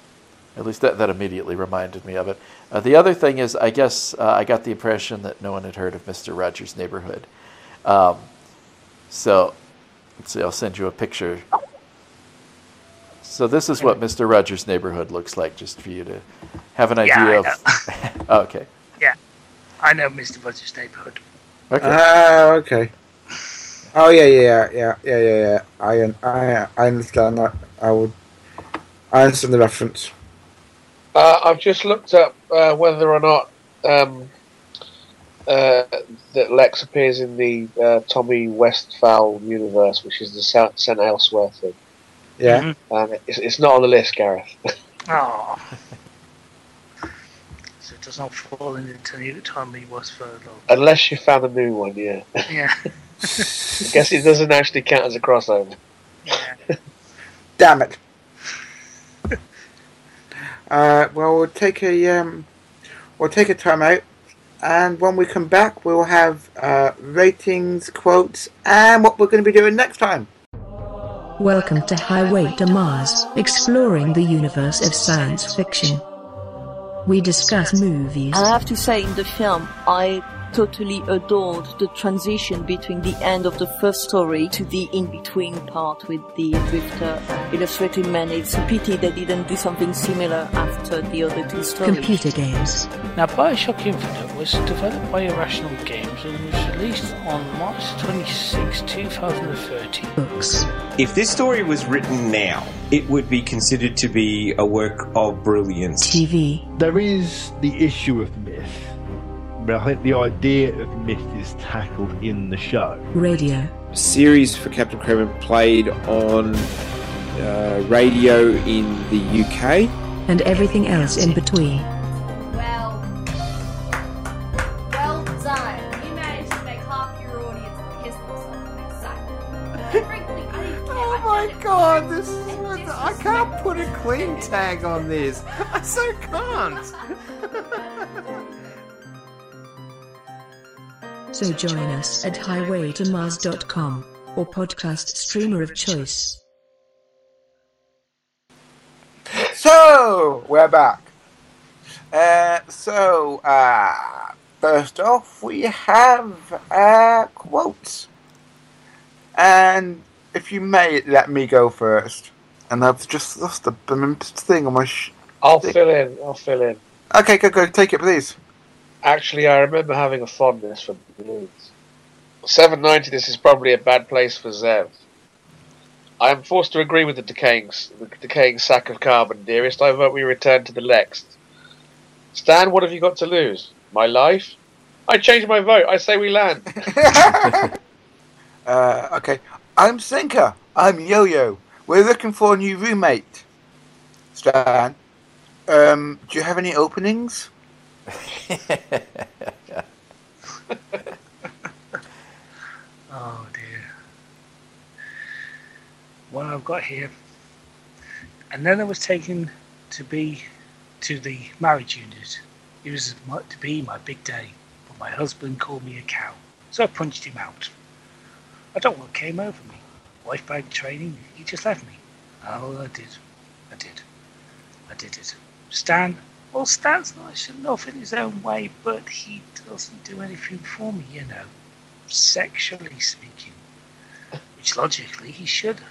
at least that, that immediately reminded me of it. Uh, the other thing is, I guess uh, I got the impression that no one had heard of Mr. Rogers' Neighborhood. Um, so, let's see, I'll send you a picture. So, this is what Mr. Rogers' Neighborhood looks like, just for you to have an Yeah, idea I of. [laughs] [laughs] Oh, okay. Yeah, I know Mr. Rogers' neighborhood. Okay. Ah, okay. Oh yeah, yeah, yeah, yeah, yeah, yeah. I, I, I understand that. I would. I understand the reference. Uh, I've just looked up uh, whether or not um, uh, that Lexx appears in the uh, Tommy Westphall universe, which is the Sa- St. Elsewhere thing. Yeah. Mhm. And it's, it's not on the list, Gareth. [laughs] Oh. [laughs] so it does not fall into the time he was. Unless you found a new one, yeah. [laughs] Yeah. I guess it doesn't actually count as a crossover. yeah. Damn it. uh, well, we'll take a um, we'll take a time out, and when we come back, we'll have uh, ratings, quotes, and what we're going to be doing next time. Welcome to Highway to Mars, exploring the universe of science fiction. We discuss movies, I have to say, in the film, I totally adored the transition between the end of the first story to the in-between part with the Drifter illustrated man. It's a pity they didn't do something similar after the other two stories. computer games, Now, Bioshock Infinite was developed by Irrational Games and was released on March 26, 2013. books, If this story was written now, it would be considered to be a work of brilliance. TV, There is the issue of myth, but I think the idea of myth is tackled in the show. radio, series for Captain Kremmen played on uh, radio in the UK. and everything else in between. Well, well done. You managed to make half your audience piss themselves when excited. Frankly, I didn't care. Oh my god, this is And what I can't put a clean [laughs] tag on this. I so can't. [laughs] So join us at highwaytomars.com or podcast streamer of choice. So we're back. Uh, so uh, first off, we have uh, quotes, and if you may, let me go first. And I've just lost the thing on my. Sh- I'll fill in. I'll fill in. okay, go go, take it, please. Actually, I remember having a fondness for balloons. 790, this is probably a bad place for Zev. I am forced to agree with the decaying, the decaying sack of carbon, dearest. I vote we return to the Lexx. Stan, what have you got to lose? My life? I change my vote. I say we land. [laughs] [laughs] uh, okay, I'm Sinker. I'm Yo-Yo. We're looking for a new roommate. Stan, um, do you have any openings? [laughs] Oh dear. What I've got here. And then I was taken to be to the marriage unit. It was to be my big day, but my husband called me a cow, so I punched him out. I don't know what came over me. Wife bag training, he just left me. Oh, I did I did. I did it. Stan, well, Stan's nice enough in his own way, but he doesn't do anything for me, you know, sexually speaking. Which logically he should,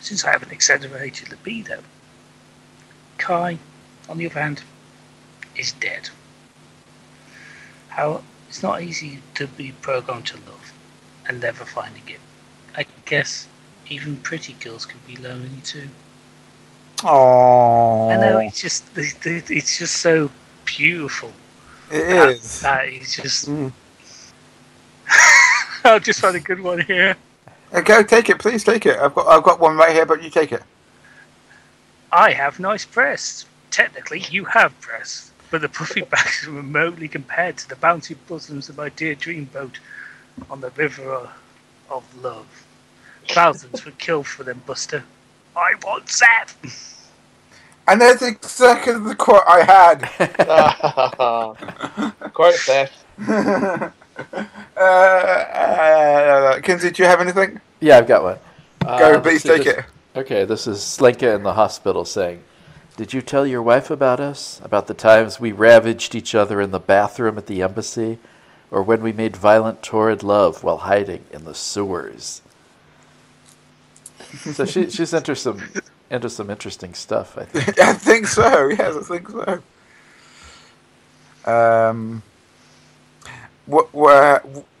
since I have an accelerated libido. Kai, on the other hand, is dead. How it's not easy to be programmed to love and never finding it. I guess even pretty girls can be lonely too. Oh, I know it's just it's just so beautiful. It that, is. That is just. Mm. [laughs] I just found a good one here. Uh, Go take it, please take it. I've got I've got one right here, but you take it. I have nice breasts. Technically, you have breasts, but the puffy [laughs] backs are remotely compared to the bouncy bosoms of my dear dreamboat on the river of love. Thousands would kill for them, Buster. I want Zap. And that's exactly the quote I had. [laughs] quote theft. [laughs] uh, uh, Kinsey, do you have anything? Yeah, I've got one. Go, Uh, please this- take this- it. Okay, this is Slinka in the hospital saying, Did you tell your wife about us? About the times we ravaged each other in the bathroom at the embassy? Or when we made violent, torrid love while hiding in the sewers? So she, she's into some, into some interesting stuff, I think. [laughs] I think so. Yes, I think so. Um, what,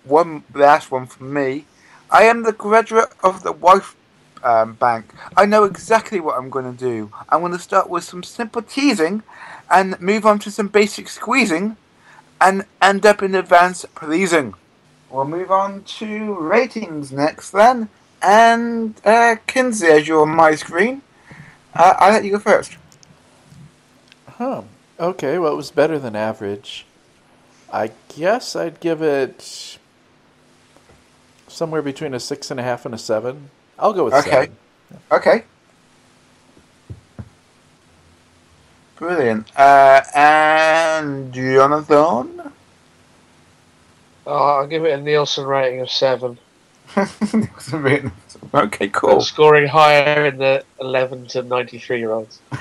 one last one from me. I am the graduate of the wife um, bank. I know exactly what I'm going to do. I'm going to start with some simple teasing, and move on to some basic squeezing, and end up in advanced pleasing. We'll move on to ratings next then. And uh, Kinsey, as you're on my screen, uh, I'll let you go first. Huh. Okay, well, it was better than average. I guess I'd give it somewhere between a six and a half and a seven. I'll go with Okay. seven. Okay. Okay. Brilliant. Uh, and Jonathan? Oh, I'll give it a Nielsen rating of seven. [laughs] okay, cool. Scoring higher in the 11 to 93 year olds. [laughs]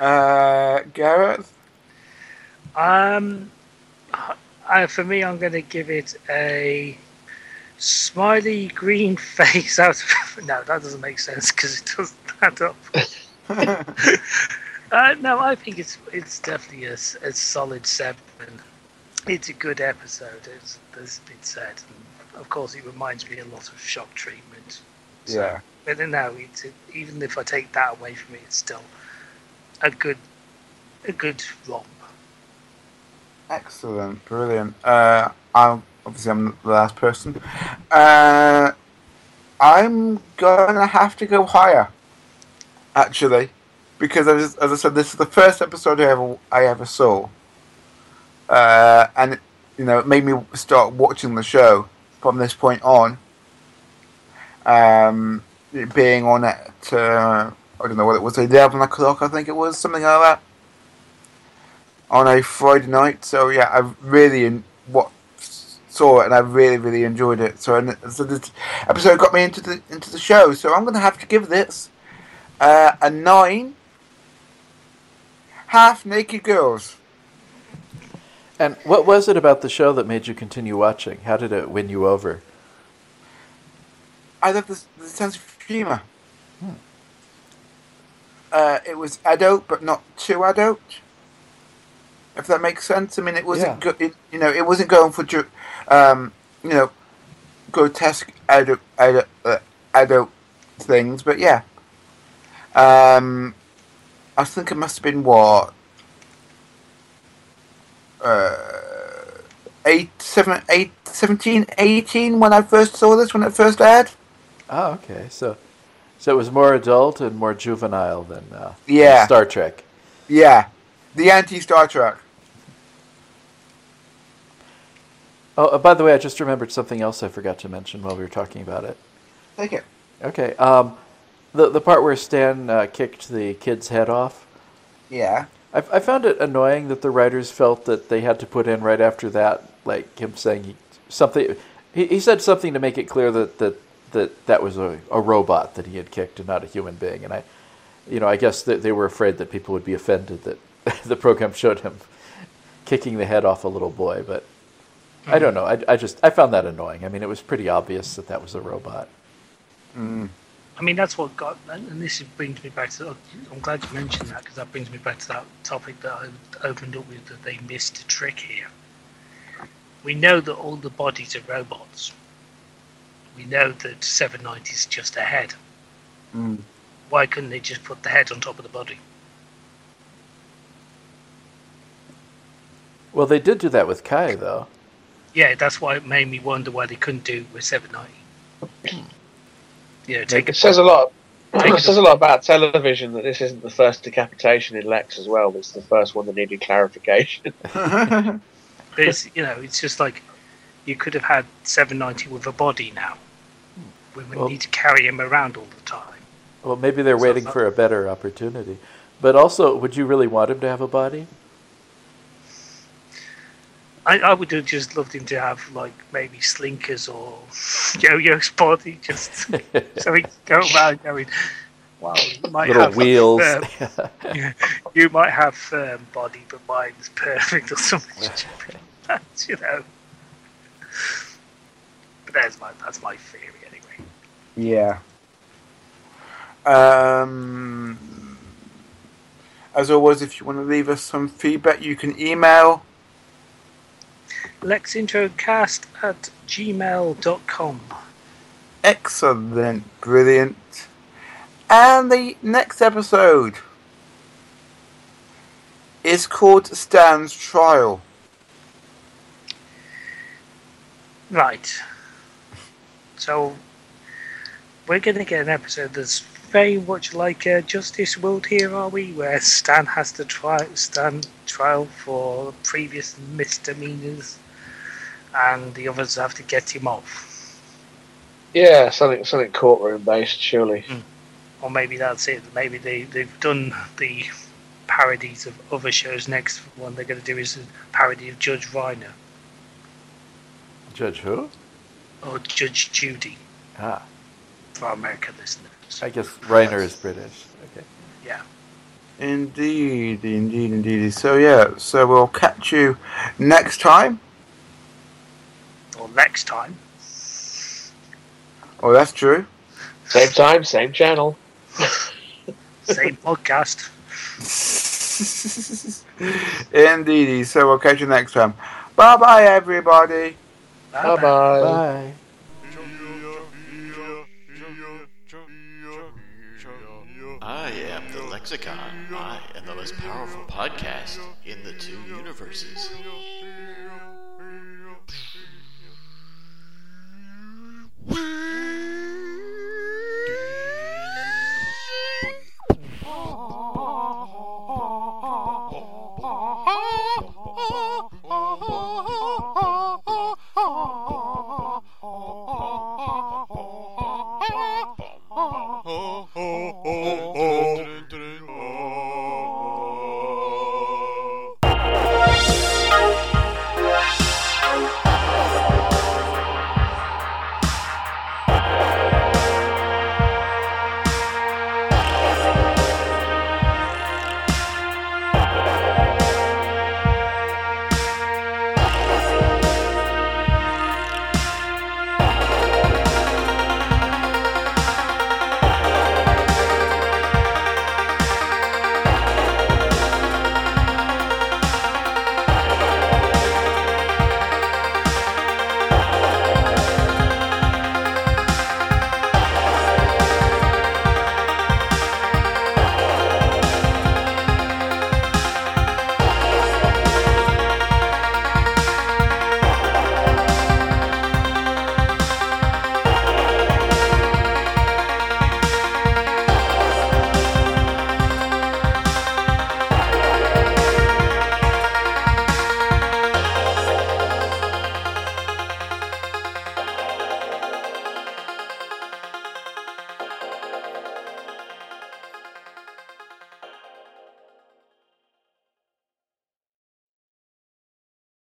uh, Gareth? Um, I, for me, I'm going to give it a smiley green [laughs] face out of. No, that doesn't make sense because it doesn't add up. uh, no, I think it's it's definitely a, a solid seven. It's a good episode, as has been said. And of course, it reminds me a lot of Shock Treatment. Yeah. But then now, it's, even if I take that away from it, it's still a good a good romp. Excellent, brilliant. Uh, I'm obviously I'm the last person. Uh, I'm gonna have to go higher, actually, because as, as I said, this is the first episode I ever I ever saw, uh, and you know it made me start watching the show from this point on. Um, it being on at uh, I don't know what it was, eleven o'clock I think it was something like that on a Friday night. So yeah, I really what saw it and I really really enjoyed it. So and so this episode got me into the into the show. So I'm gonna have to give this uh, a nine. Half naked girls. And what was it about the show that made you continue watching? How did it win you over? I love the, the sense of humour. Uh, it was adult, but not too adult. If that makes sense. I mean, it wasn't. Go- it, you know, it wasn't going for, um, you know, grotesque adult, adult, uh, adult things. But yeah, um, I think it must have been what, uh, eight, seven, eight, 17, 18 when I first saw this when it first aired. Oh, okay. So, so it was more adult and more juvenile than, uh, than Yeah. Star Trek. Yeah, the anti Star Trek. Oh, uh, by the way, I just remembered something else I forgot to mention while we were talking about it. Take it. Okay. Um, the the part where Stan uh, kicked the kid's head off. Yeah. I, I found it annoying that the writers felt that they had to put in right after that, like him saying he, something. He, he said something to make it clear that that, that, that was a, a robot that he had kicked and not a human being. And I, you know, I guess that they were afraid that people would be offended that [laughs] the program showed him kicking the head off a little boy. But I mm. don't know. I, I just I found that annoying. I mean, it was pretty obvious that that was a robot. Mm. I mean, that's what got, and this brings me back to. I'm glad you mentioned that because that brings me back to that topic that I opened up with that they missed a trick here. We know that all the bodies are robots. We know that 790 is just a head. Mm. Why couldn't they just put the head on top of the body? Well, they did do that with Kai, though. Yeah, that's why it made me wonder why they couldn't do it with 790. [clears throat] Yeah, take It [coughs] it. says a lot. It it says a lot about television that this isn't the first decapitation in Lexx as well. It's the first one that needed clarification. [laughs] But it's, you know, it's just like you could have had 790 with a body now. We would Well- need to carry him around all the time. Well, maybe they're waiting for a better opportunity. But also, would you really want him to have a body? I, I would have just loved him to have like maybe slinkers or [laughs] yo-yo's body, just so he could go around going, "Wow, you might Little have wheels. um, yeah, [laughs] you might have firm body, but mine's perfect or something. That's, [laughs] you know. But that's my that's my theory anyway. Yeah. Um, as always, if you want to leave us some feedback, you can email. LexIntroCast at gmail.com. Excellent, brilliant. And the next episode is called Stan's Trial. Right. So we're going to get an episode that's very much like uh, Justice World here, are we? Where Stan has to try stand trial for previous misdemeanors, and the others have to get him off. yeah, something something courtroom based, surely. Or maybe that's it. Maybe they they've done the parodies of other shows. Next one they're going to do is a parody of Judge Rinder Judge who? or Judge Judy Ah, for our American listeners. I guess Rinder is British. Okay. Yeah. Indeed, indeed, indeed. So, yeah, so we'll catch you next time. Or next time. Oh, that's true. Same time, same channel. Same [laughs] podcast. Indeed. So we'll catch you next time. Bye bye, everybody. Bye bye. Bye. I am the Lexicon. I am the most powerful podcast in the two universes. Oh, [laughs]